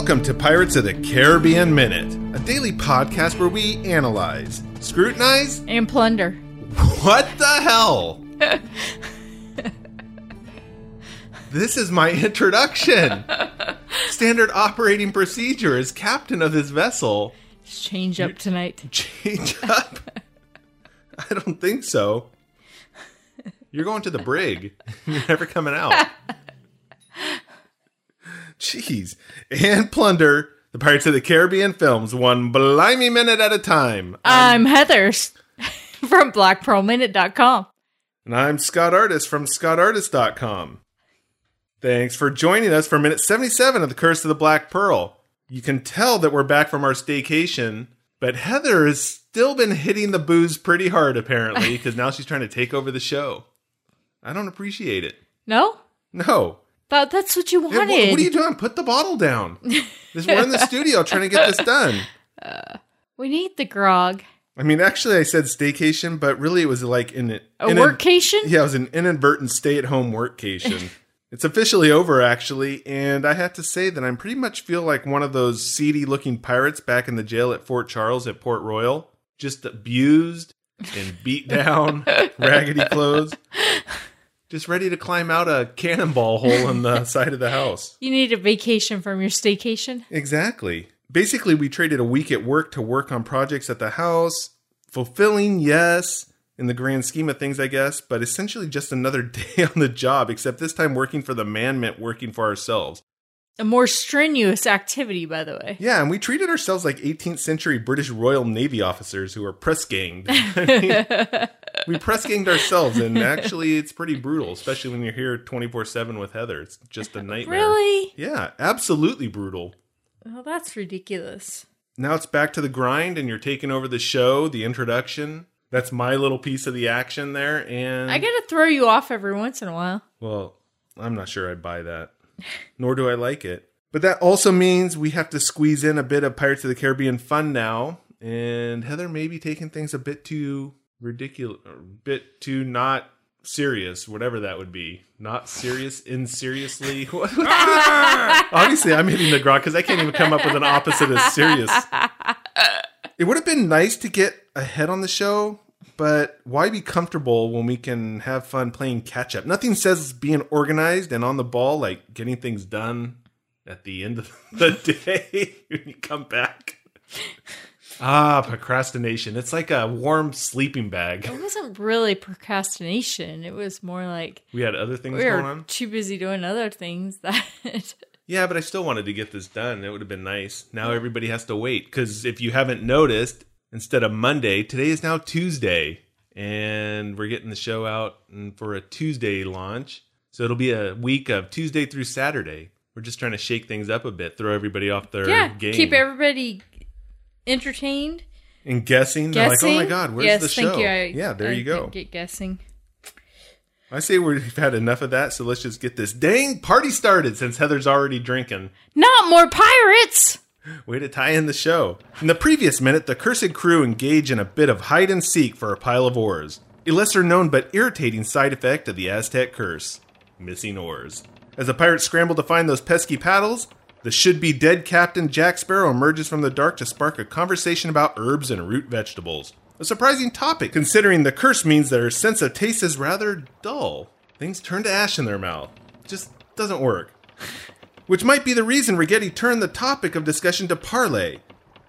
Welcome to Pirates of the Caribbean Minute, a daily podcast where we analyze, scrutinize, and plunder. what the hell? this is my introduction. Standard operating procedure as captain of this vessel. Change up tonight. Change up? I don't think so. You're going to the brig. You're never coming out. Jeez. And plunder the Pirates of the Caribbean films one blimey minute at a time. I'm Heather from BlackPearlMinute.com. And I'm Scott Artist from ScottArtist.com. Thanks for joining us for minute 77 of The Curse of the Black Pearl. You can tell that we're back from our staycation, but Heather has still been hitting the booze pretty hard, apparently, because now she's trying to take over the show. I don't appreciate it. No? No. Thought that's what you wanted. what, what are you doing? Put the bottle down. This, we're in the studio trying to get this done. Uh, we need the grog. I mean, actually, I said staycation, but really it was like in A in workcation? Yeah, it was an inadvertent stay-at-home workcation. it's officially over, actually, and I have to say that I'm pretty much feel like one of those seedy-looking pirates back in the jail at Fort Charles at Port Royal, just abused and beat down, raggedy clothes, just ready to climb out a cannonball hole in the side of the house. You need a vacation from your staycation? Exactly. Basically, we traded a week at work to work on projects at the house. Fulfilling, yes, in the grand scheme of things, I guess, but essentially just another day on the job, except this time working for the man meant working for ourselves. A more strenuous activity, by the way. Yeah, and we treated ourselves like 18th century British Royal Navy officers who were press ganged. I mean, we press ganged ourselves, and actually, it's pretty brutal, especially when you're here 24 7 with Heather. It's just a nightmare. Really? Yeah, absolutely brutal. Oh, that's ridiculous. now it's back to the grind and you're taking over the show the introduction that's my little piece of the action there and I gotta throw you off every once in a while. well i'm not sure i'd buy that nor do i like it but that also means we have to squeeze in a bit of pirates of the caribbean fun now and heather may be taking things a bit too ridiculous a bit too not serious whatever that would be not serious in seriously What- obviously i'm hitting the grog because i can't even come up with an opposite of serious it would have been nice to get ahead on the show, but why be comfortable when we can have fun playing catch up? Nothing says being organized and on the ball like getting things done at the end of the day when you come back. Ah, procrastination. It's like a warm sleeping bag. It wasn't really procrastination. It was more like We had other things we going on. too busy doing other things that. Yeah, but I still wanted to get this done. It would have been nice. Now everybody has to wait because if you haven't noticed, instead of Monday, today is now Tuesday, and we're getting the show out for a Tuesday launch. So it'll be a week of Tuesday through Saturday. We're just trying to shake things up a bit, throw everybody off their yeah, game. keep everybody entertained. and guessing. They're like, oh my god, where's yes, the show? you. I, yeah, there I you go. Get guessing. I say we've had enough of that, so let's just get this dang party started since Heather's already drinking. Not more pirates. Way to tie in the show. In the previous minute, the cursed crew engage in a bit of hide and seek for a pile of oars. A lesser known but irritating side effect of the Aztec curse missing oars. As the pirates scramble to find those pesky paddles, the should be dead Captain Jack Sparrow emerges from the dark to spark a conversation about herbs and root vegetables. A surprising topic, considering the curse means that her sense of taste is rather dull. Things turn to ash in their mouth. Just doesn't work which might be the reason Ragetti turned the topic of discussion to parley.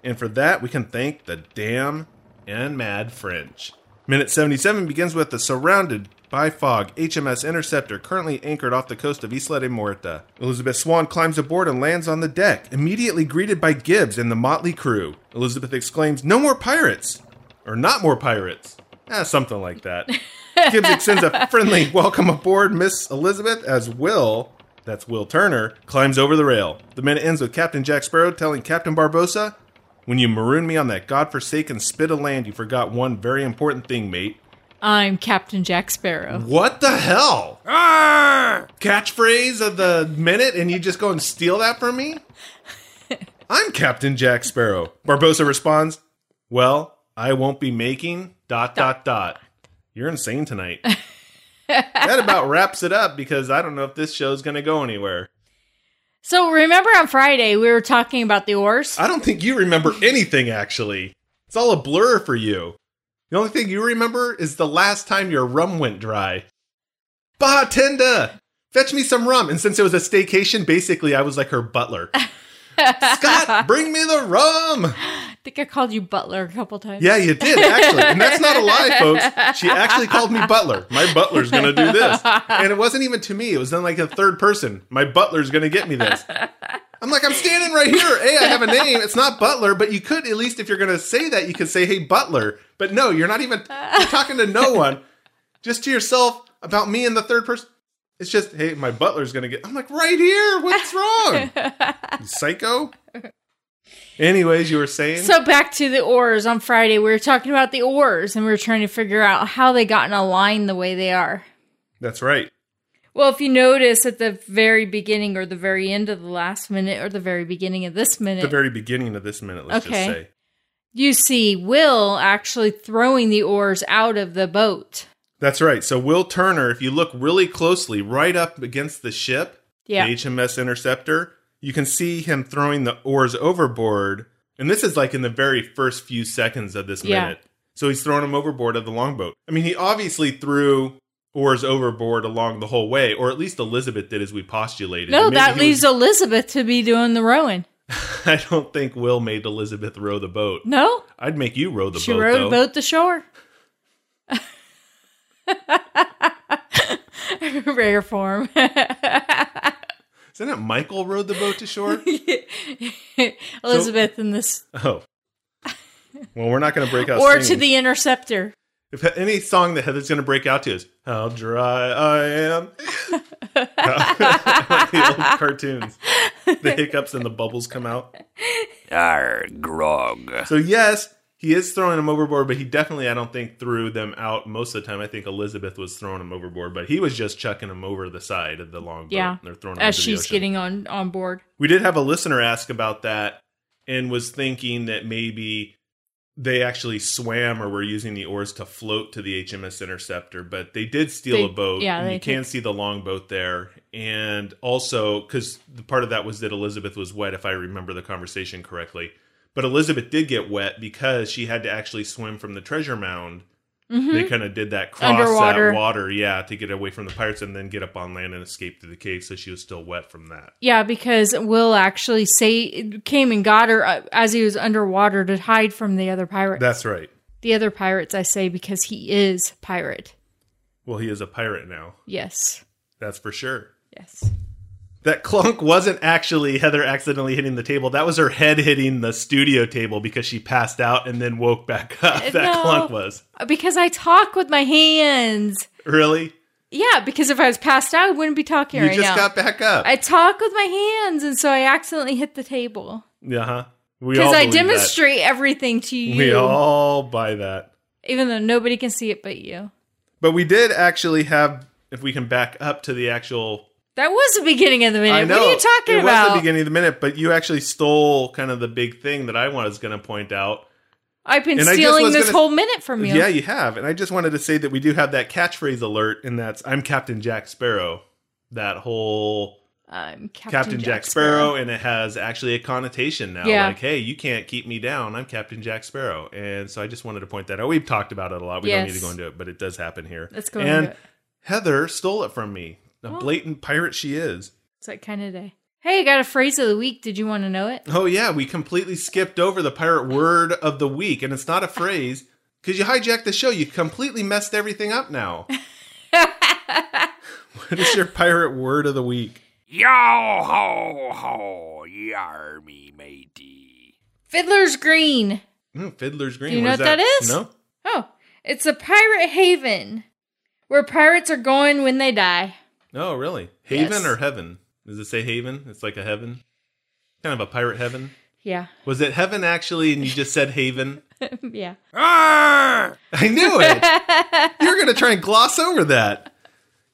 And for that, we can thank the damn and mad French. Minute 77 begins with the surrounded by fog HMS Interceptor currently anchored off the coast of Isla de Muerta. Elizabeth Swann climbs aboard and lands on the deck, immediately greeted by Gibbs and the motley crew. Elizabeth exclaims, No more pirates! Or not more pirates. Ah, something like that. Gibbs extends a friendly welcome aboard Miss Elizabeth as Will that's Will Turner, climbs over the rail. The minute ends with Captain Jack Sparrow telling Captain Barbossa, When you marooned me on that godforsaken spit of land, you forgot one very important thing, mate. I'm Captain Jack Sparrow. What the hell? Ah! Catchphrase of the minute, and you just go and steal that from me? I'm Captain Jack Sparrow. Barbossa responds, Well, I won't be making dot dot dot. You're insane tonight. that about wraps it up because I don't know if this show's going to go anywhere. So remember on Friday we were talking about the oars? I don't think you remember anything, actually. It's all a blur for you. The only thing you remember is the last time your rum went dry. Bartender, fetch me some rum. And since it was a staycation, basically I was like her butler. Scott, bring me the rum. I think I called you Butler a couple times. Yeah, you did, actually. And that's not a lie, folks. She actually called me butler. My butler's going to do this. And it wasn't even to me, it was then like a third person. My butler's going to get me this. I'm like, I'm standing right here. Hey, I have a name. It's not Butler, but you could at least, if you're going to say that, you could say, "Hey, Butler." But no, you're not even. You're talking to no one, just to yourself about me and the third person. It's just, hey, my butler's going to get. I'm like, right here. What's wrong, psycho? Anyways, you were saying. So back to the oars on Friday. We were talking about the oars and we were trying to figure out how they got in a line the way they are. That's right. Well, if you notice at the very beginning or the very end of the last minute or the very beginning of this minute, The very beginning of this minute, let's Okay. just say. you see Will actually throwing the oars out of the boat. That's right. So Will Turner, if you look really closely, right up against the ship, Yeah. the HMS Interceptor, you can see him throwing the oars overboard. And this is like in the very first few seconds of this Yeah. minute. So he's throwing them overboard of the longboat. I mean, he obviously threw oars overboard along the whole way, or at least Elizabeth did as we postulated. No, maybe that leaves was- Elizabeth to be doing the rowing. I don't think Will made Elizabeth row the boat. No, I'd make you row the she boat. She rowed though. a boat to shore. Rare form. Isn't it Michael rowed the boat to shore? Elizabeth in this, oh. Well, we're not going to break out. or to the interceptor. If any song that Heather's going to break out to is "How Dry I Am," like the old cartoons, the hiccups and the bubbles come out. Arr, grog. So yes, he is throwing them overboard, but he definitely, I don't think, threw them out most of the time. I think Elizabeth was throwing them overboard, but he was just chucking them over the side of the longboat. Yeah, They're throwing as into the she's ocean. getting on on board. We did have a listener ask about that and was thinking that maybe they actually swam or were using the oars to float to the HMS Interceptor, but they did steal They- a boat. yeah, you can see the longboat there. And also, because the part of that was that Elizabeth was wet, if I remember the conversation correctly. But Elizabeth did get wet because she had to actually swim from the treasure mound. They kind of did that cross Mm-hmm. Underwater. that water, yeah, to get away from the pirates and then get up on land and escape to the cave. So she was still wet from that. Yeah, because Will actually say came and got her uh, as he was underwater to hide from the other pirates. That's right. the other pirates, I say, because he is pirate. Well, he is a pirate now. Yes, That's for sure. yes. That clunk wasn't actually Heather accidentally hitting the table. That was her head hitting the studio table because she passed out and then woke back up. Uh, that No. clunk was. Because I talk with my hands. Really? Yeah, because if I was passed out, I wouldn't be talking You right just now. got back up. I talk with my hands, and so I accidentally hit the table. yeah, huh? Because I believe that. demonstrate everything to you, We all buy that. even though nobody can see it but you. But we did actually have, if we can back up to the actual. That was the beginning of the minute. What are you talking it about? It was the beginning of the minute, but you actually stole kind of the big thing that I was going to point out. I've been And stealing this gonna- whole minute from you. Yeah, you have. And I just wanted to say that we do have that catchphrase alert, and that's I'm Captain Jack Sparrow. That whole I'm Captain, Captain, Jack, Sparrow, and it has actually a connotation now. Yeah. Like, hey, you can't keep me down. I'm Captain Jack Sparrow. And so I just wanted to point that out. We've talked about it a lot. We don't need to go into it, but it does happen here. Let's go And into it. Heather stole it from me. A Oh. blatant pirate she is. It's that kind of day. Hey, I got a phrase of the week. Did you want to know it? Oh, yeah, we completely skipped over the pirate word of the week, and it's not a phrase because you hijacked the show. You completely messed everything up now. what is your pirate word of the week? Yo ho ho, yar me matey. Fiddler's Green. Mm, Fiddler's Green. Do you know is what that is? No. Oh, it's a pirate haven where pirates are going when they die. Oh, really? Haven Yes. or heaven? Does it say haven? It's like a heaven, kind of a pirate heaven. Yeah. Was it heaven actually, and you just said haven? yeah. I knew it. You're gonna try and gloss over that.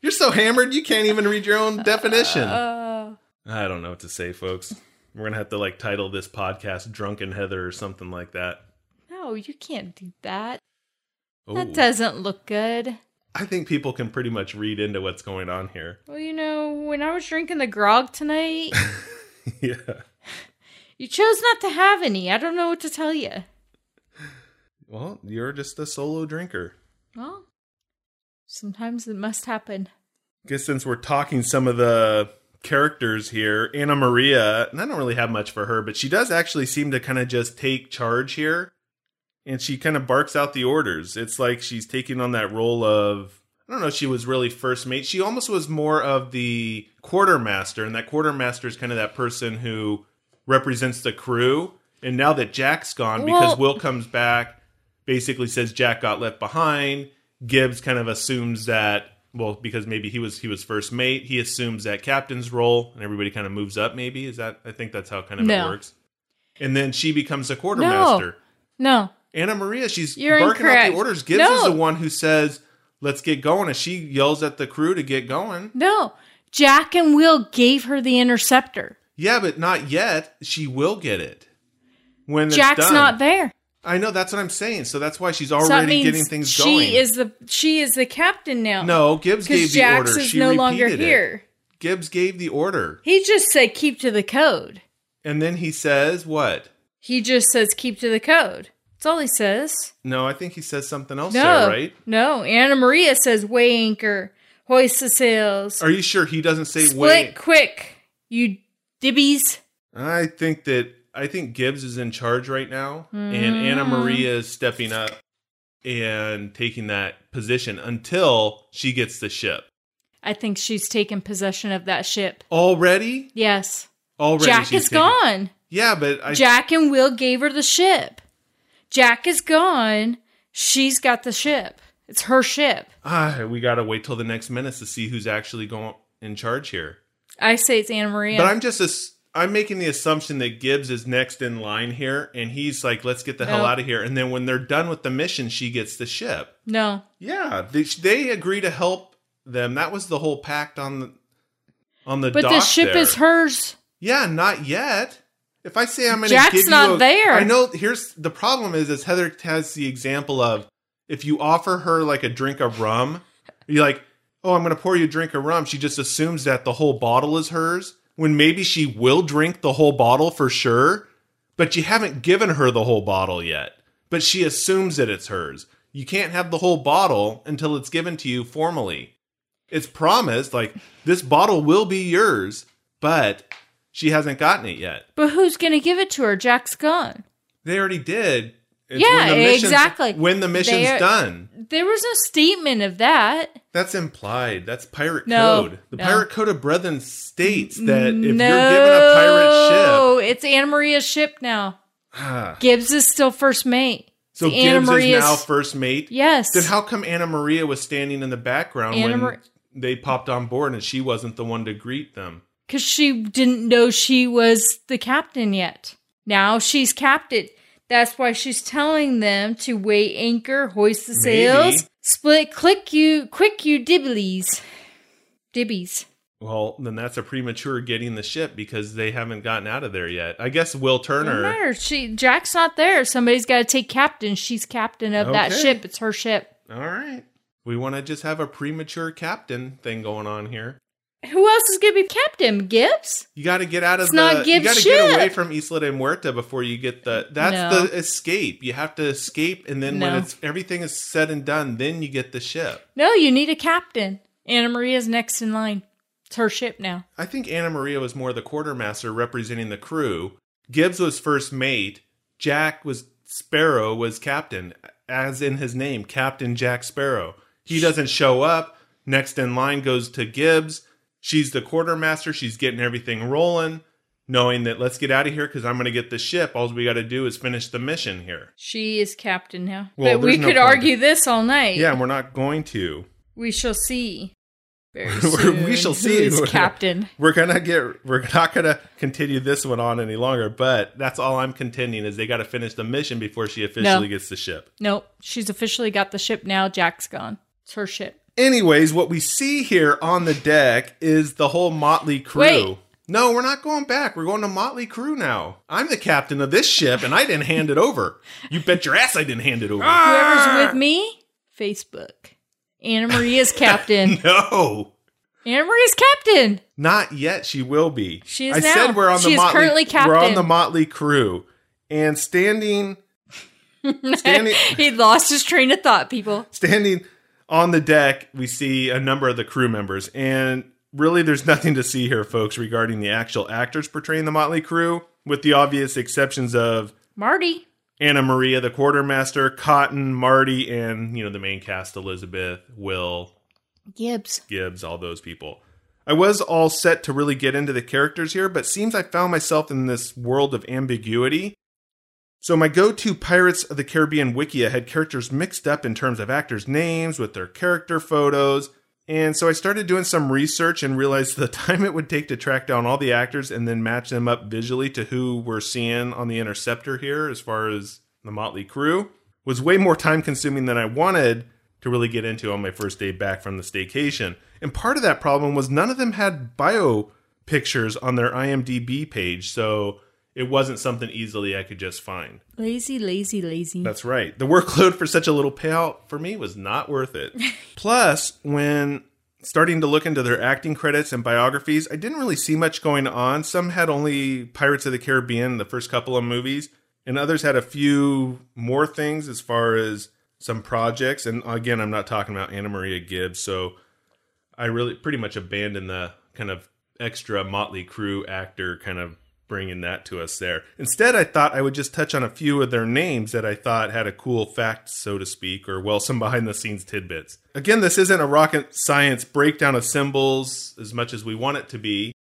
You're so hammered you can't even read your own definition. Uh, I don't know what to say, folks. We're gonna have to like title this podcast "Drunken Heather" or something like that. no, you can't do that. Oh, That doesn't look good. I think people can pretty much read into what's going on here. Well, you know, when I was drinking the grog tonight, yeah. you chose not to have any. I don't know what to tell you. Well, you're just a solo drinker. Well, sometimes it must happen. I guess since we're talking some of the characters here, Anamaria, and I don't really have much for her, but she does actually seem to kind of just take charge here. And she kind of barks out the orders. It's like she's taking on that role of I don't know she was really first mate. She almost was more of the quartermaster, and that quartermaster is kind of that person who represents the crew. And now that Jack's gone, because Well- Will comes back, basically says Jack got left behind. Gibbs kind of assumes that well, because maybe he was he was first mate, he assumes that captain's role, and everybody kind of moves up. Maybe is that I think that's how kind of it works. And then she becomes a quartermaster. No. Anamaria, she's You're barking out the orders. Gibbs No. is the one who says, "Let's get going," and she yells at the crew to get going. No. Jack and Will gave her the interceptor. Yeah, but not yet. She will get it when Jack's not there. I know that's what I'm saying. So that's why she's So already means getting things she going. is the she is the captain now. no, Gibbs gave the Jax order. is she no longer repeated it. here. Gibbs gave the order, He just said keep to the code. and then he says what? He just says keep to the code. That's all he says. No, I think he says something else No, there, right? no. Anamaria says weigh anchor, hoist the sails, Are you sure he doesn't say split wait? quick, you dibbies. I think that I think Gibbs is in charge right now, and Mm. Anamaria is stepping up and taking that position until she gets the ship. I think she's taken possession of that ship. Already, Yes, already. Jack is taken- gone. Yeah, but I Jack and Will gave her the ship. Jack is gone. She's got the ship. It's her ship. ah, we gotta wait till the next minutes to see who's actually going in charge here. I say it's Anamaria. But I'm just ass- I'm making the assumption that Gibbs is next in line here, and he's like, "Let's get the hell out of here." And then when they're done with the mission, she gets the ship. no, Yeah, they, they agree to help them. That was the whole pact on the on the but the ship there. is hers. Yeah, not yet. If I say I'm going to give you not a- there. I know. Here's the problem: is is Heather has the example of if you offer her like a drink of rum, you're like, "Oh, I'm going to pour you a drink of rum." She just assumes that the whole bottle is hers, when maybe she will drink the whole bottle for sure, but you haven't given her the whole bottle yet. But she assumes that it's hers. You can't have the whole bottle until it's given to you formally. It's promised, like this bottle will be yours, but she hasn't gotten it yet. But who's going to give it to her? Jack's gone. They already did. It's Yeah, when the exactly. When the mission's They're- done. There was no statement of that. That's implied. That's pirate No, code. The no. pirate code of Brethren states that if you're given a pirate ship. no, it's Anamaria's ship now. Ah. Gibbs is still first mate. so It's Anna Gibbs Maria's. is now first mate. yes. Then how come Anamaria was standing in the background Anna when Mar- they popped on board and she wasn't the one to greet them? Because she didn't know she was the captain yet. Now she's captain. That's why she's telling them to weigh anchor, hoist the sails, Maybe. split, click you, quick you dibblies. Dibbies. Well, then that's a premature getting the ship because they haven't gotten out of there yet. I guess Will Doesn't Turner. matter. She Jack's not there. Somebody's got to take captain. She's captain of that ship. It's her ship. All right. We want to just have a premature captain thing going on here. Who else is going to be captain? Gibbs? You got to get out of It's the. not you got to get away from Isla de Muerta before you get the. That's No. the escape. You have to escape, and then when it's everything is said and done, then you get the ship. No, you need a captain. Anamaria's next in line. It's her ship now. I think Anamaria was more the quartermaster representing the crew. Gibbs was first mate. Jack was Sparrow was captain, as in his name, Captain Jack Sparrow. He doesn't show up. Next in line goes to Gibbs. She's the quartermaster. She's getting everything rolling, knowing that let's get out of here because I'm going to get the ship. All we got to do is finish the mission here. She is captain now. Well, but we no could argue this all night. Yeah, and we're not going to. We shall see. very we shall see. is captain? We're gonna get. We're not gonna continue this one on any longer. But that's all I'm contending is they got to finish the mission before she officially No. gets the ship. Nope, she's officially got the ship now. Jack's gone. It's her ship. Anyways, what we see here on the deck is the whole Motley crew. Wait. No, we're not going back. We're going to Motley crew now. I'm the captain of this ship, and I didn't hand it over. You bet your ass I didn't hand it over. Ah! Whoever's with me, Facebook. Anamaria's captain. No. Anamaria's captain. Not yet. She will be. She is I now. said we're on the She is Motley. currently We're on the Motley crew, and standing, standing, he lost his train of thought, people. standing on the deck, we see a number of the crew members, and really, there's nothing to see here, folks, regarding the actual actors portraying the Motley crew, with the obvious exceptions of Marty. Anamaria, the quartermaster, Cotton, Marty, and you know the main cast: Elizabeth, Will, Gibbs. Gibbs, all those people. I was all set to really get into the characters here, but seems I found myself in this world of ambiguity. So my go-to Pirates of the Caribbean Wikia had characters mixed up in terms of actors' names with their character photos. And so I started doing some research and realized the time it would take to track down all the actors and then match them up visually to who we're seeing on the Interceptor here as far as the Motley crew was way more time consuming than I wanted to really get into on my first day back from the staycation. And part of that problem was none of them had bio pictures on their IMDb page, so it wasn't something easily I could just find. Lazy, lazy, lazy. That's right. The workload for such a little payout for me was not worth it. Plus, when starting to look into their acting credits and biographies, I didn't really see much going on. Some had only Pirates of the Caribbean, the first couple of movies, and others had a few more things as far as some projects. And again, I'm not talking about Anamaria Gibbs, so I really pretty much abandoned the kind of extra Motley Crew actor kind of bringing that to us there. Instead, I thought I would just touch on a few of their names that I thought had a cool fact, so to speak, or well, some behind the scenes tidbits. Again, this isn't a rocket science breakdown of symbols as much as we want it to be.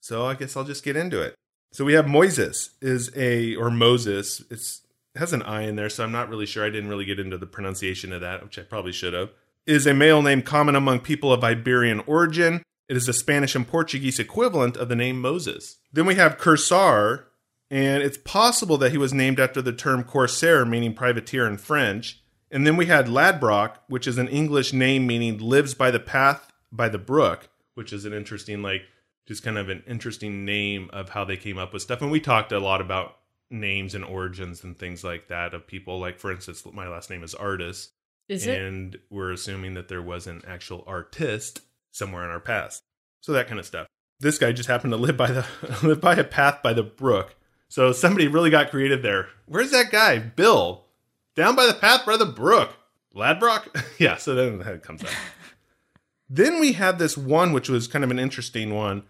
So I guess I'll just get into it. So we have Moises is a or Moses. It's it has an I in there, so I'm not really sure. I didn't really get into the pronunciation of that, which I probably should have. Is a male name common among people of Iberian origin. It is the Spanish and Portuguese equivalent of the name Moses. Then we have Kursar, and it's possible that he was named after the term corsair, meaning privateer in French. And then we had Ladbroc, which is an English name meaning lives by the path by the brook, which is an interesting, like, just kind of an interesting name of how they came up with stuff. And we talked a lot about names and origins and things like that of people. Like, for instance, my last name is Artist. Is it? and we're assuming that there was an actual artist somewhere in our past. So that kind of stuff. This guy just happened to live by the live by a path by the brook. So somebody really got creative there. Where's that guy? Bill. Down by the path by the brook. Ladbroc? yeah, so then that comes up. then we had this one which was kind of an interesting one.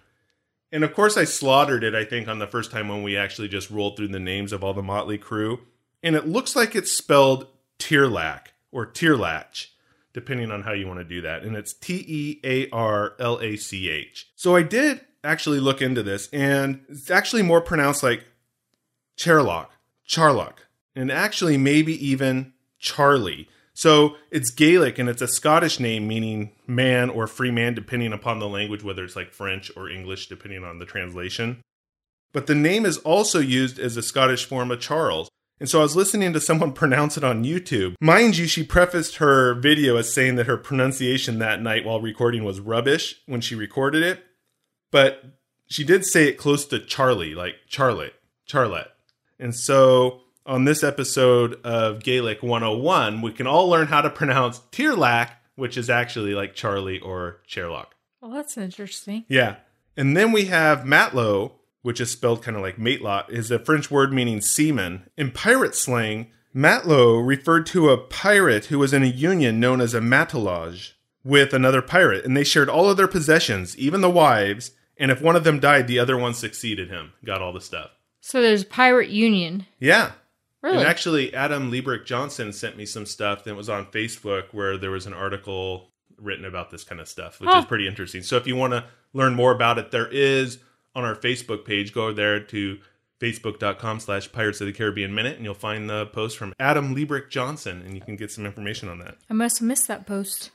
And of course I slaughtered it, I think, on the first time when we actually just rolled through the names of all the Motley crew. And it looks like it's spelled Tierlac or Tierlach depending on how you want to do that. And it's T E A R L A C H. So I did actually look into this, and it's actually more pronounced like Charlock, Charlock, and actually maybe even Charlie. So it's Gaelic and it's a Scottish name meaning man or free man, depending upon the language, whether it's like French or English, depending on the translation. But the name is also used as a Scottish form of Charles. And so I was listening to someone pronounce it on YouTube. Mind you, she prefaced her video as saying that her pronunciation that night while recording was rubbish when she recorded it. But she did say it close to Charlie, like Charlotte, Charlotte. And so on this episode of Gaelic 101, we can all learn how to pronounce Tierlac, which is actually like Charlie or Sherlock. Well, that's interesting. Yeah. And then we have Matlow, which is spelled kind of like matelot, is a French word meaning seaman. In pirate slang, Matlow referred to a pirate who was in a union known as a matelage with another pirate, and they shared all of their possessions, even the wives, and if one of them died, the other one succeeded him, got all the stuff. So there's Pirate Union. Yeah. Really? And actually, Adam Liebrick Johnson sent me some stuff that was on Facebook where there was an article written about this kind of stuff, which Huh. is pretty interesting. So if you want to learn more about it, there is on our Facebook page. Go there to facebook.com slash Pirates of the Caribbean Minute, and you'll find the post from Adam Liebrick Johnson, and you can get some information on that. I must have missed that post.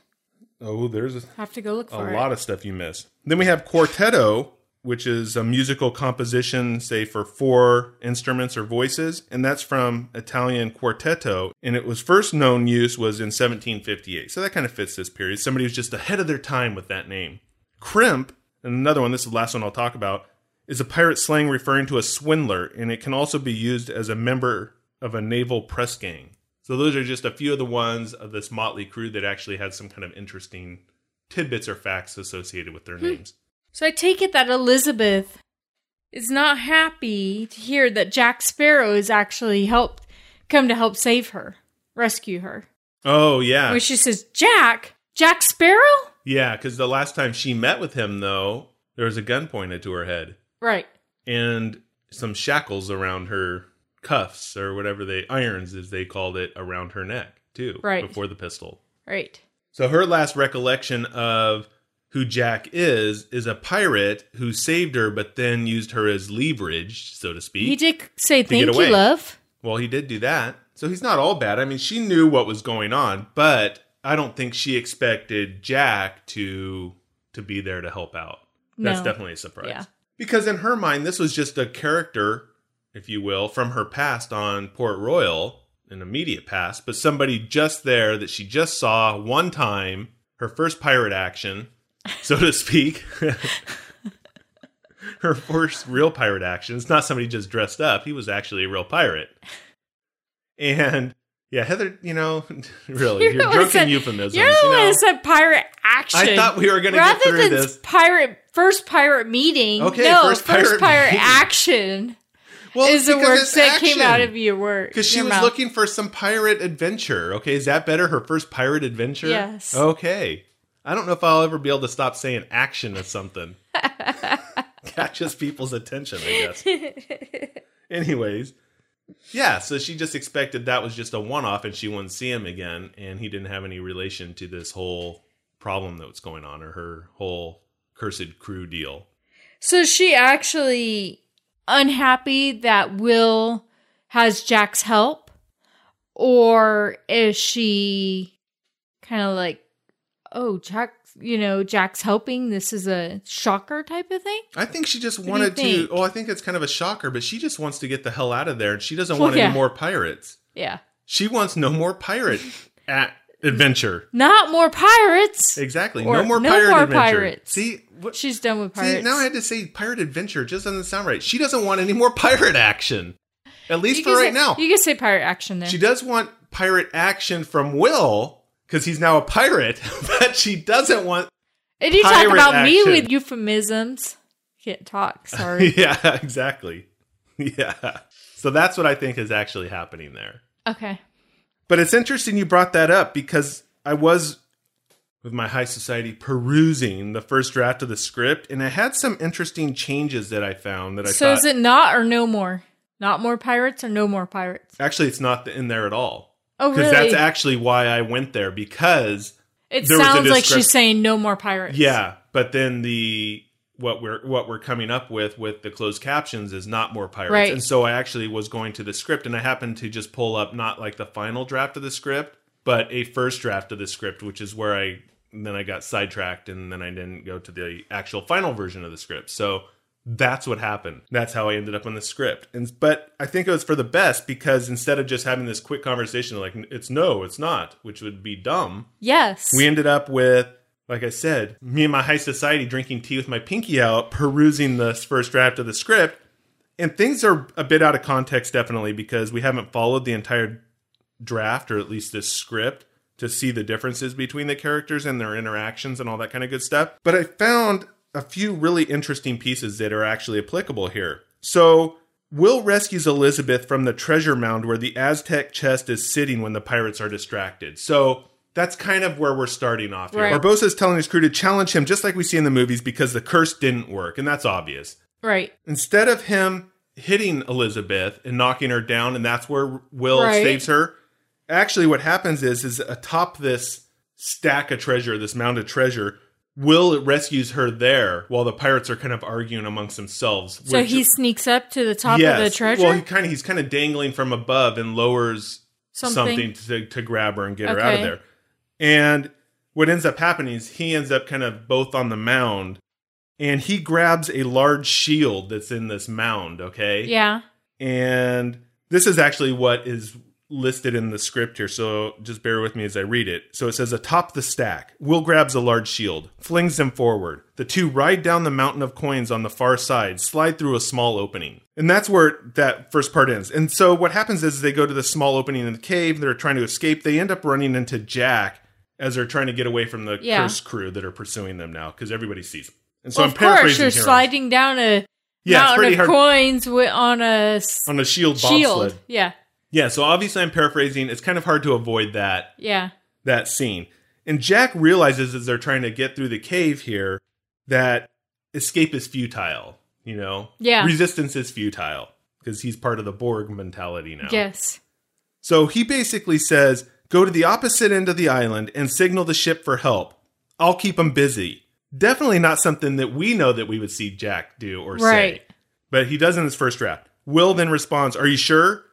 Oh, there's a, Have to go look a it. lot of stuff you missed. Then we have quartetto, which is a musical composition, say for four instruments or voices, and that's from Italian quartetto. And it was first known use was in 1758, so that kind of fits this period. Somebody who's just ahead of their time with that name. Crimp, and another one. This is the last one I'll talk about. Is a pirate slang referring to a swindler, and it can also be used as a member of a naval press gang. So those are just a few of the ones of this motley crew that actually had some kind of interesting tidbits or facts associated with their hmm. names. So I take it that Elizabeth is not happy to hear that Jack Sparrow has actually helped come to help save her, rescue her. Oh yeah, When she says, Jack? Jack Sparrow? yeah. Because the last time she met with him, though, there was a gun pointed to her head Right. and some shackles around her cuffs or whatever they irons as they called it around her neck too. Right. before the pistol. Right. So her last recollection of who Jack is is a pirate who saved her, but then used her as leverage, so to speak. He did say thank you, love. Well, he did do that. So he's not all bad. I mean, she knew what was going on, but I don't think she expected Jack to to be there to help out. That's No. definitely a surprise. Yeah. Because in her mind, this was just a character, if you will, from her past on Port Royal, an immediate past, but somebody just there that she just saw one time, her first pirate action, so to speak. her first real pirate action. It's not somebody just dressed up. He was actually a real pirate. And yeah, Heather, you know, really, You're you're, the one drunk that in said- euphemisms. You're the you one that said pirate action. I thought we were going to get Rather through than this. pirate first pirate meeting. Okay, no, first first, pirate pirate, action Well, is the words it's that came out of your word. Because she was mouth. looking for some pirate adventure. Okay, is that better? Her first pirate adventure? Yes. Okay. I don't know if I'll ever be able to stop saying action as something. Catches people's attention, I guess. Anyways. Yeah, so she just expected that was just a one off and she wouldn't see him again, and he didn't have any relation to this whole problem that was going on or her whole cursed crew deal. So is she actually unhappy that Will has Jack's help? Or is she kind of like, oh, Jack, you know, Jack's helping? This is a shocker type of thing? I think she just wanted to. Oh, I think it's kind of a shocker, but she just wants to get the hell out of there, she doesn't Well, want yeah. any more pirates. Yeah. She wants no more pirate at adventure. Not more pirates. Exactly, Or no more no pirate more adventure. pirates. See, what, She's done with see, pirates. now I had to say pirate adventure. It just doesn't sound right. She doesn't want any more pirate action, at least You for right say- now. You can say pirate action there. She does want pirate action from Will because he's now a pirate, but she doesn't want. and you talk about me with euphemisms. Can't talk. Sorry. Yeah, exactly. Yeah. So that's what I think is actually happening there. okay. But it's interesting you brought that up because I was with my high society perusing the first draft of the script and it had some interesting changes that I found that I So thought is it not or no more? Not more pirates or no more pirates? actually it's not in there at all. Oh, Because that's actually why I went there because it there was a sounds like she's saying no more pirates. yeah, but then the what we're what we're coming up with with the closed captions is not more pirates. Right. And so I actually was going to the script and I happened to just pull up not like the final draft of the script, but a first draft of the script, which is where I then I got sidetracked and then I didn't go to the actual final version of the script. So that's what happened. That's how I ended up on the script. And but I think it was for the best because instead of just having this quick conversation like it's no, it's not, which would be dumb, Yes. we ended up with, like I said, me and my high society drinking tea with my pinky out, perusing this first draft of the script. And things are a bit out of context, definitely, because we haven't followed the entire draft, or at least this script, to see the differences between the characters and their interactions and all that kind of good stuff. But I found a few really interesting pieces that are actually applicable here. So, Will rescues Elizabeth from the treasure mound where the Aztec chest is sitting when the pirates are distracted. So, that's kind of where we're starting off here. Right. Barbossa is telling his crew to challenge him just like we see in the movies because the curse didn't work, and that's obvious right. instead of him hitting Elizabeth and knocking her down, and that's where Will Right. saves her. Actually, what happens is, is atop this stack of treasure, this mound of treasure, Will rescues her there while the pirates are kind of arguing amongst themselves. So which- he sneaks up to the top of the Yes. treasure. Well, he kind of he's kind of dangling from above and lowers Something. something, to, to grab her and get her out of there. And what ends up happening is he ends up kind of both on the mound and he grabs a large shield that's in this mound, okay? Yeah. And this is actually what is listed in the script here, so just bear with me as I read it. So it says, Atop the stack, Will grabs a large shield, flings them forward. The two ride down the mountain of coins on the far side, slide through a small opening. And that's where that first part ends. And so what happens is they go to the small opening in the cave, they're trying to escape. They end up running into Jack as they're trying to get away from the Yeah. curse crew that are pursuing them now because everybody sees them. And so well, I'm of course, paraphrasing you're sliding down a Yeah, it's mountain pretty of hard coins on a on a shield shield. bobsled. Yeah. Yeah, so obviously I'm paraphrasing. It's kind of hard to avoid that Yeah. that scene. And Jack realizes as they're trying to get through the cave here that escape is futile, you know? Yeah. Resistance is futile because he's part of the Borg mentality now. Yes. So he basically says, "Go to the opposite end of the island and signal the ship for help. I'll keep them busy." Definitely not something that we know that we would see Jack do or Right. say. But he does in his first draft. Will then responds, Are you sure?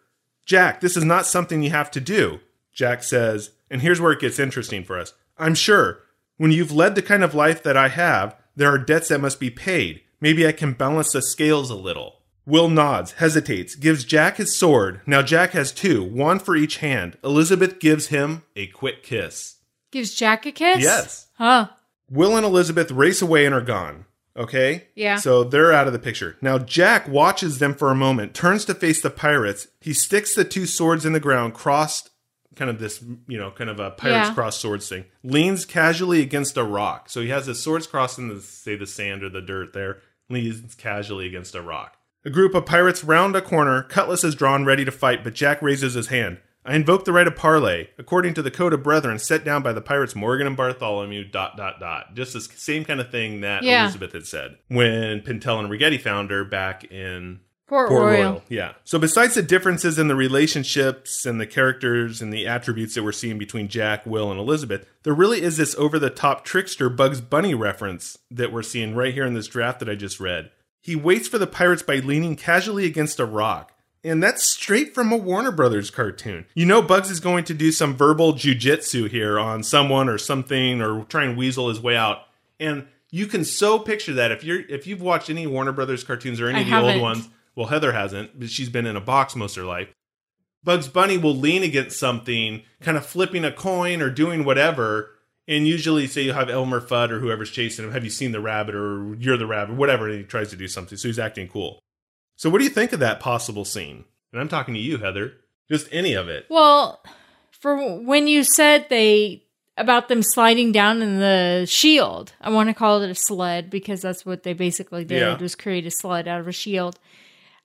Jack, this is not something you have to do. Jack says, and here's where it gets interesting for us I'm sure. When you've led the kind of life that I have, there are debts that must be paid. Maybe I can balance the scales a little. Will nods, hesitates, gives Jack his sword. Now Jack has two, one for each hand. Elizabeth gives him a quick kiss. Gives Jack a kiss? Yes. Huh. Will and Elizabeth race away and are gone. Okay? Yeah. So they're out of the picture. Now Jack watches them for a moment, turns to face the pirates. He sticks the two swords in the ground, crossed, kind of this, you know, kind of a pirates Yeah. cross swords thing. Leans casually against a rock. So he has his swords crossed in the, say, the sand or the dirt there. Leans casually against a rock. A group of pirates round a corner. Cutlass is drawn, ready to fight, but Jack raises his hand. I invoke the right of parley, according to the code of brethren set down by the pirates Morgan and Bartholomew. Dot dot dot. Just the same kind of thing that Yeah. Elizabeth had said when Pintel and Ragetti found her back in Port, Port Royal. Royal. Yeah. So besides the differences in the relationships and the characters and the attributes that we're seeing between Jack, Will, and Elizabeth, there really is this over the top trickster Bugs Bunny reference that we're seeing right here in this draft that I just read. He waits for the pirates by leaning casually against a rock. And that's straight from a Warner Brothers cartoon. You know, Bugs is going to do some verbal jujitsu here on someone or something, or try and weasel his way out. And you can so picture that if you're if you've watched any Warner Brothers cartoons or any I of the old haven't. ones, well, Heather hasn't, but she's been in a box most of her life. Bugs Bunny will lean against something, kind of flipping a coin or doing whatever. And usually, say you have Elmer Fudd or whoever's chasing him, have you seen the rabbit or you're the rabbit, whatever, and he tries to do something. So he's acting cool. So, what do you think of that possible scene? And I'm talking to you, Heather. Just any of it. Well, for when you said they about them sliding down in the shield, I want to call it a sled because that's what they basically did Yeah. was create a sled out of a shield.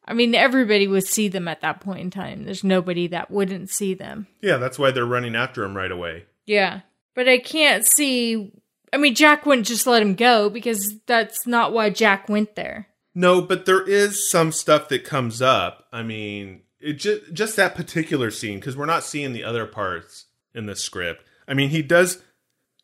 I mean, everybody would see them at that point in time. There's nobody that wouldn't see them. Yeah, that's why they're running after him right away. Yeah. But I can't see. I mean, Jack wouldn't just let him go because that's not why Jack went there. No, but there is some stuff that comes up. I mean, it just just that particular scene because we're not seeing the other parts in the script. I mean, he does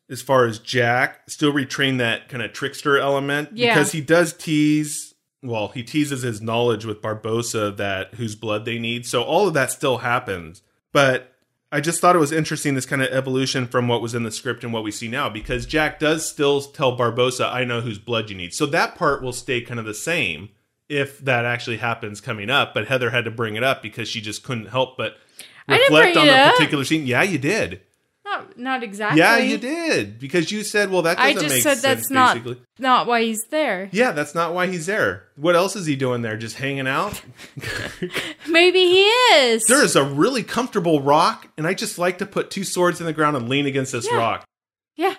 as far as Jack still retrain that kind of trickster element Yeah. because he does tease. Well, he teases his knowledge with Barbossa that whose blood they need. So all of that still happens. But I just thought it was interesting this kind of evolution from what was in the script and what we see now because Jack does still tell Barbossa, I know whose blood you need. So that part will stay kind of the same if that actually happens coming up. But Heather had to bring it up because she just couldn't help but reflect on the particular scene. Yeah, you did. Not, not exactly. Yeah, you did. Because you said, well, that doesn't I just make said sense, that's not basically. not why he's there. Yeah, that's not why he's there. What else is he doing there? Just hanging out? Maybe he is. there is a really comfortable rock, and I just like to put two swords in the ground and lean against this Yeah. rock. yeah.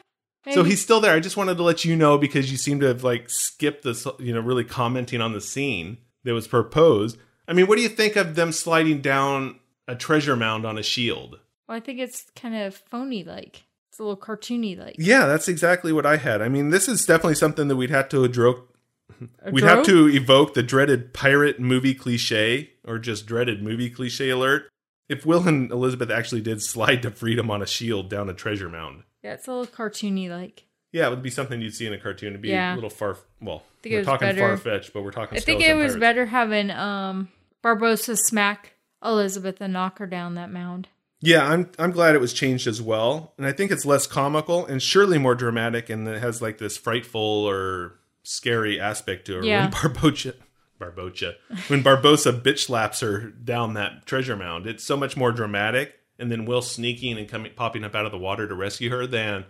So he's still there. I just wanted to let you know because you seem to have like skipped this, you know, really commenting on the scene that was proposed. I mean, what do you think of them sliding down a treasure mound on a shield? Well, I think it's kind of phony like. It's a little cartoony like. Yeah, that's exactly what I had. I mean, this is definitely something that we'd have to address. A We'd have to evoke the dreaded pirate movie cliche or just dreaded movie cliche alert. If Will and Elizabeth actually did slide to freedom on a shield down a treasure mound. Yeah, it's a little cartoony like. Yeah, it would be something you'd see in a cartoon. It'd be Yeah. a little far. Well, we're talking far fetched, but we're talking. I think it was pirates. better having um Barbossa smack Elizabeth and knock her down that mound. Yeah, I'm I'm glad it was changed as well, and I think it's less comical and surely more dramatic, and it has like this frightful or scary aspect to it. Yeah. When Barbocha, Barbocha, when Barbossa bitch slaps her down that treasure mound, it's so much more dramatic. And then Will sneaking and coming popping up out of the water to rescue her than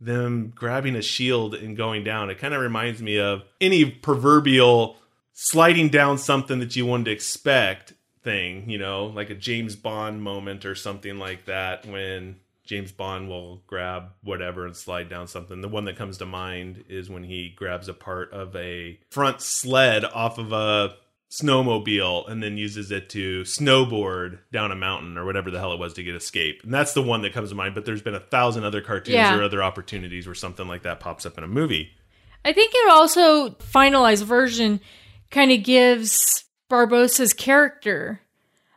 them grabbing a shield and going down. It kind of reminds me of any proverbial sliding down something that you wouldn't expect thing, you know, like a James Bond moment or something like that when James Bond will grab whatever and slide down something. The one that comes to mind is when he grabs a part of a front sled off of a snowmobile and then uses it to snowboard down a mountain or whatever the hell it was to get escape. And that's the one that comes to mind, but there's been a thousand other cartoons Yeah. or other opportunities where something like that pops up in a movie. I think it also finalized version kind of gives Barbossa's character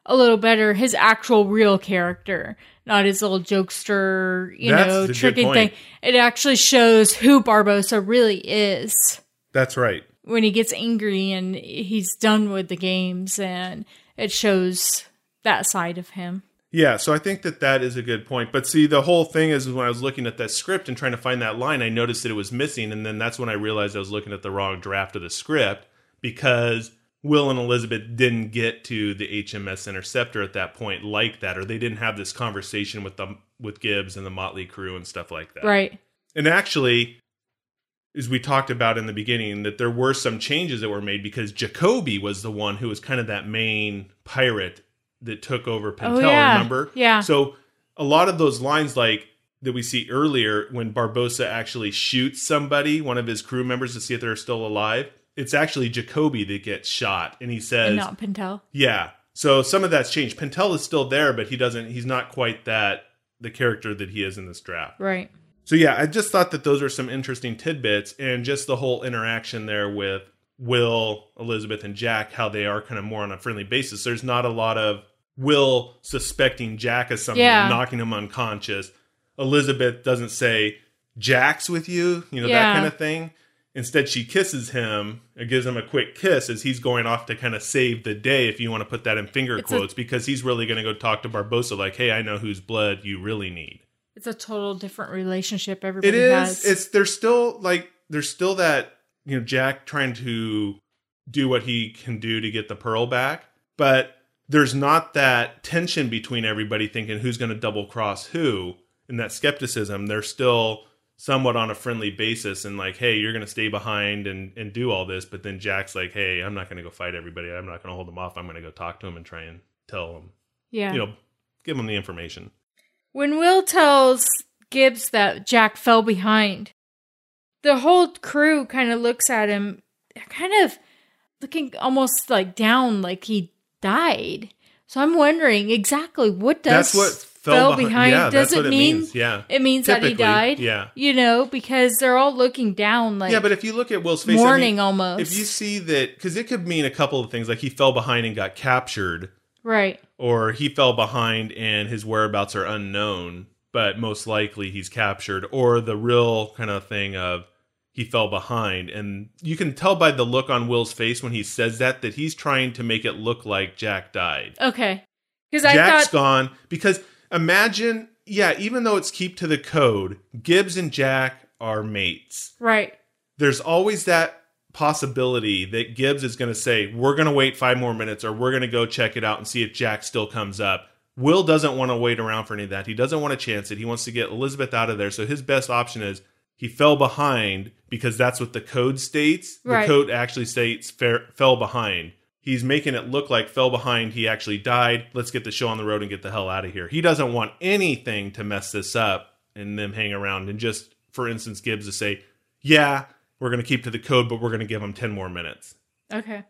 a little better, his actual real character, not his little jokester, you That's know, tricking thing. It actually shows who Barbossa really is That's right. when he gets angry and he's done with the games, and it shows that side of him. Yeah, so I think that that is a good point. But see, the whole thing is when I was looking at that script and trying to find that line, I noticed that it was missing, and then that's when I realized I was looking at the wrong draft of the script because Will and Elizabeth didn't get to the HMS Interceptor at that point like that, or they didn't have this conversation with them with Gibbs and the Motley crew and stuff like that. Right. And actually, as we talked about in the beginning, that there were some changes that were made because Jacoby was the one who was kind of that main pirate that took over oh, Pintel, Oh, yeah. remember? Yeah. So a lot of those lines like that we see earlier when Barbossa actually shoots somebody, one of his crew members to see if they're still alive, it's actually Jacoby that gets shot. And he says And not Pintel. yeah. So some of that's changed. Pintel is still there, but he doesn't he's not quite that the character that he is in this draft. Right. So yeah, I just thought that those are some interesting tidbits and just the whole interaction there with Will, Elizabeth, and Jack, how they are kind of more on a friendly basis. There's not a lot of Will suspecting Jack as something, Yeah. knocking him unconscious. Elizabeth doesn't say, Jack's with you, you know, that kind of thing. Instead, she kisses him and gives him a quick kiss as he's going off to kind of save the day, if you want to put that in finger It's a- quotes, because he's really going to go talk to Barbossa, like, hey, I know whose blood you really need. It's a total different relationship everybody It is. has. It's there's still like there's still that you know Jack trying to do what he can do to get the pearl back, but there's not that tension between everybody thinking who's going to double cross who, and that skepticism. They're still somewhat on a friendly basis and like, hey, you're going to stay behind and and do all this, but then Jack's like, hey, I'm not going to go fight everybody. I'm not going to hold them off. I'm going to go talk to him and try and tell them, yeah. you know, give them the information. When Will tells Gibbs that Jack fell behind, the whole crew kind of looks at him, kind of looking almost like down, like he died. So I'm wondering exactly what does That's what fell, behind. behind. Yeah, does that's it mean? means. Yeah. It means that he died. yeah. you know, because they're all looking down, like yeah, but if you look at Will's face, I mean, mourning almost. If you see that, because it could mean a couple of things, like he fell behind and got captured, right, or he fell behind and his whereabouts are unknown, but most likely he's captured, or the real kind of thing of he fell behind. And you can tell by the look on Will's face when he says that that he's trying to make it look like Jack died. okay, because I Jack's thought gone because imagine, yeah, even though it's keep to the code, Gibbs and Jack are mates right, there's always that possibility that Gibbs is going to say, We're going to wait five more minutes or we're going to go check it out and see if Jack still comes up. Will doesn't want to wait around for any of that. He doesn't want to chance it. He wants to get Elizabeth out of there. So his best option is he fell behind because that's what the code states. Right. The code actually states fair, fell behind. He's making it look like fell behind. He actually died. Let's get the show on the road and get the hell out of here. He doesn't want anything to mess this up and them hang around. And just, for instance, Gibbs to say, yeah, we're going to keep to the code, but we're going to give him 10 more minutes. Okay.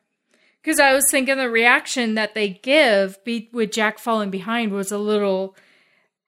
Because I was thinking the reaction that they give be- with Jack falling behind was a little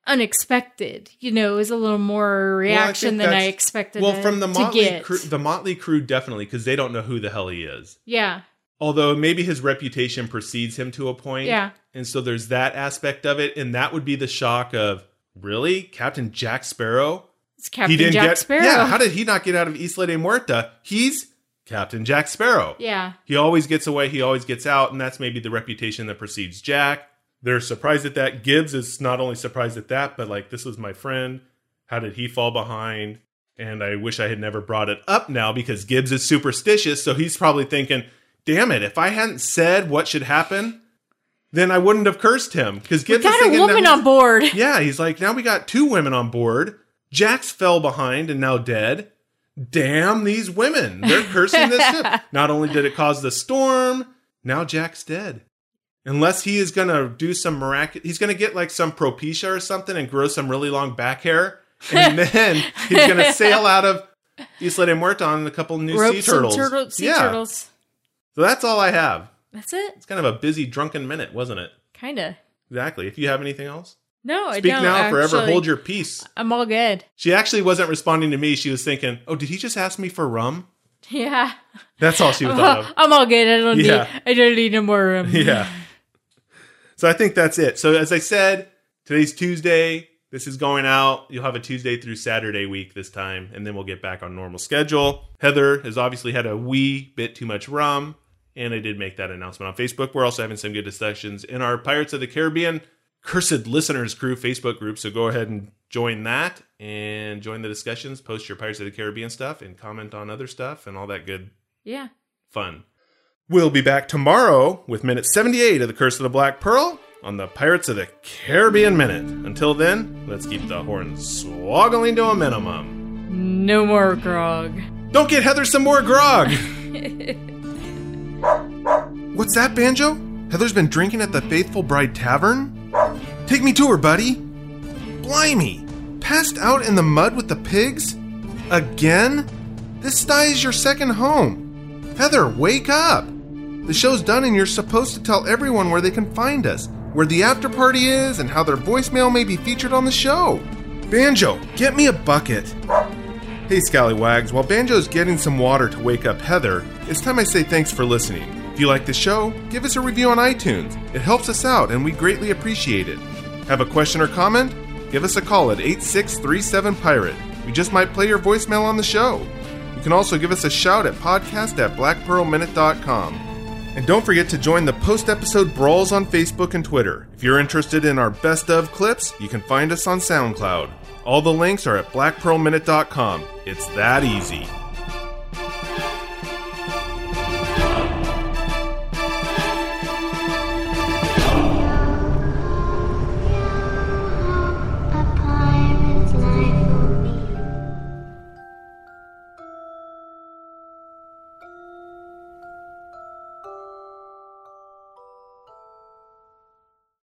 unexpected. You know, it was a little more reaction than I expected. Well, from the Motley crew, the Motley crew definitely because they don't know who the hell he is. yeah, Although maybe his reputation precedes him to a point. Yeah. And so there's that aspect of it, and that would be the shock of really Captain Jack Sparrow. it's Captain he didn't Jack get Sparrow. Yeah, how did he not get out of Isla de Muerta? He's Captain Jack Sparrow. yeah, He always gets away, he always gets out, and that's maybe the reputation that precedes Jack. they're surprised at that. Gibbs is not only surprised at that, but like, this was my friend. How did he fall behind? And I wish I had never brought it up now because Gibbs is superstitious. So he's probably thinking, damn it, if I hadn't said what should happen, then I wouldn't have cursed him. Because get Got a woman on board. Yeah, he's like, now we got two women on board. Jax fell behind and now dead. Damn these women. They're cursing this ship. Not only did it cause the storm, now Jack's dead. Unless he is going to do some miraculous, he's going to get like some propecia or something and grow some really long back hair. And then he's going to sail out of Isla de Muerta on a couple new Rope sea turtles. turtle, sea yeah. turtles. So that's all I have. That's it. It's kind of a busy, drunken minute, wasn't it? Kinda. Exactly. If you have anything else, No, I speak don't. now, forever hold your peace. I'm all good. She actually wasn't responding to me. She was thinking, "Oh, did he just ask me for rum?" Yeah. That's all she thought of. I'm all good. I don't Yeah. need. I don't need no more rum. Yeah. So I think that's it. So as I said, today's Tuesday. This is going out. You'll have a Tuesday through Saturday week this time, and then we'll get back on normal schedule. Heather has obviously had a wee bit too much rum, and I did make that announcement on Facebook. We're also having some good discussions in our Pirates of the Caribbean Cursed Listeners Crew Facebook group. So go ahead and join that and join the discussions. Post your Pirates of the Caribbean stuff and comment on other stuff and all that good Yeah. fun. We'll be back tomorrow with minute 78 of The Curse of the Black Pearl on the Pirates of the Caribbean Minute. Until then, let's keep the horns swoggling to a minimum. No more grog. Don't get Heather some more grog! What's that, Banjo? Heather's been drinking at the Faithful Bride Tavern? Take me to her, buddy! Blimey! Passed out in the mud with the pigs? Again? This sty is your second home. Heather, wake up! The show's done and you're supposed to tell everyone where they can find us, where the after party is, and how their voicemail may be featured on the show. Banjo, get me a bucket. Hey, Scallywags, while Banjo's getting some water to wake up Heather, it's time I say thanks for listening. If you like the show, give us a review on iTunes. It helps us out and we greatly appreciate it. Have a question or comment? Give us a call at 8637 Pirate. We just might play your voicemail on the show. You can also give us a shout at podcast at blackpearlminute.com. And don't forget to join the post episode brawls on Facebook and Twitter. If you're interested in our best of clips, you can find us on SoundCloud. All the links are at blackpearlminute.com. It's that easy.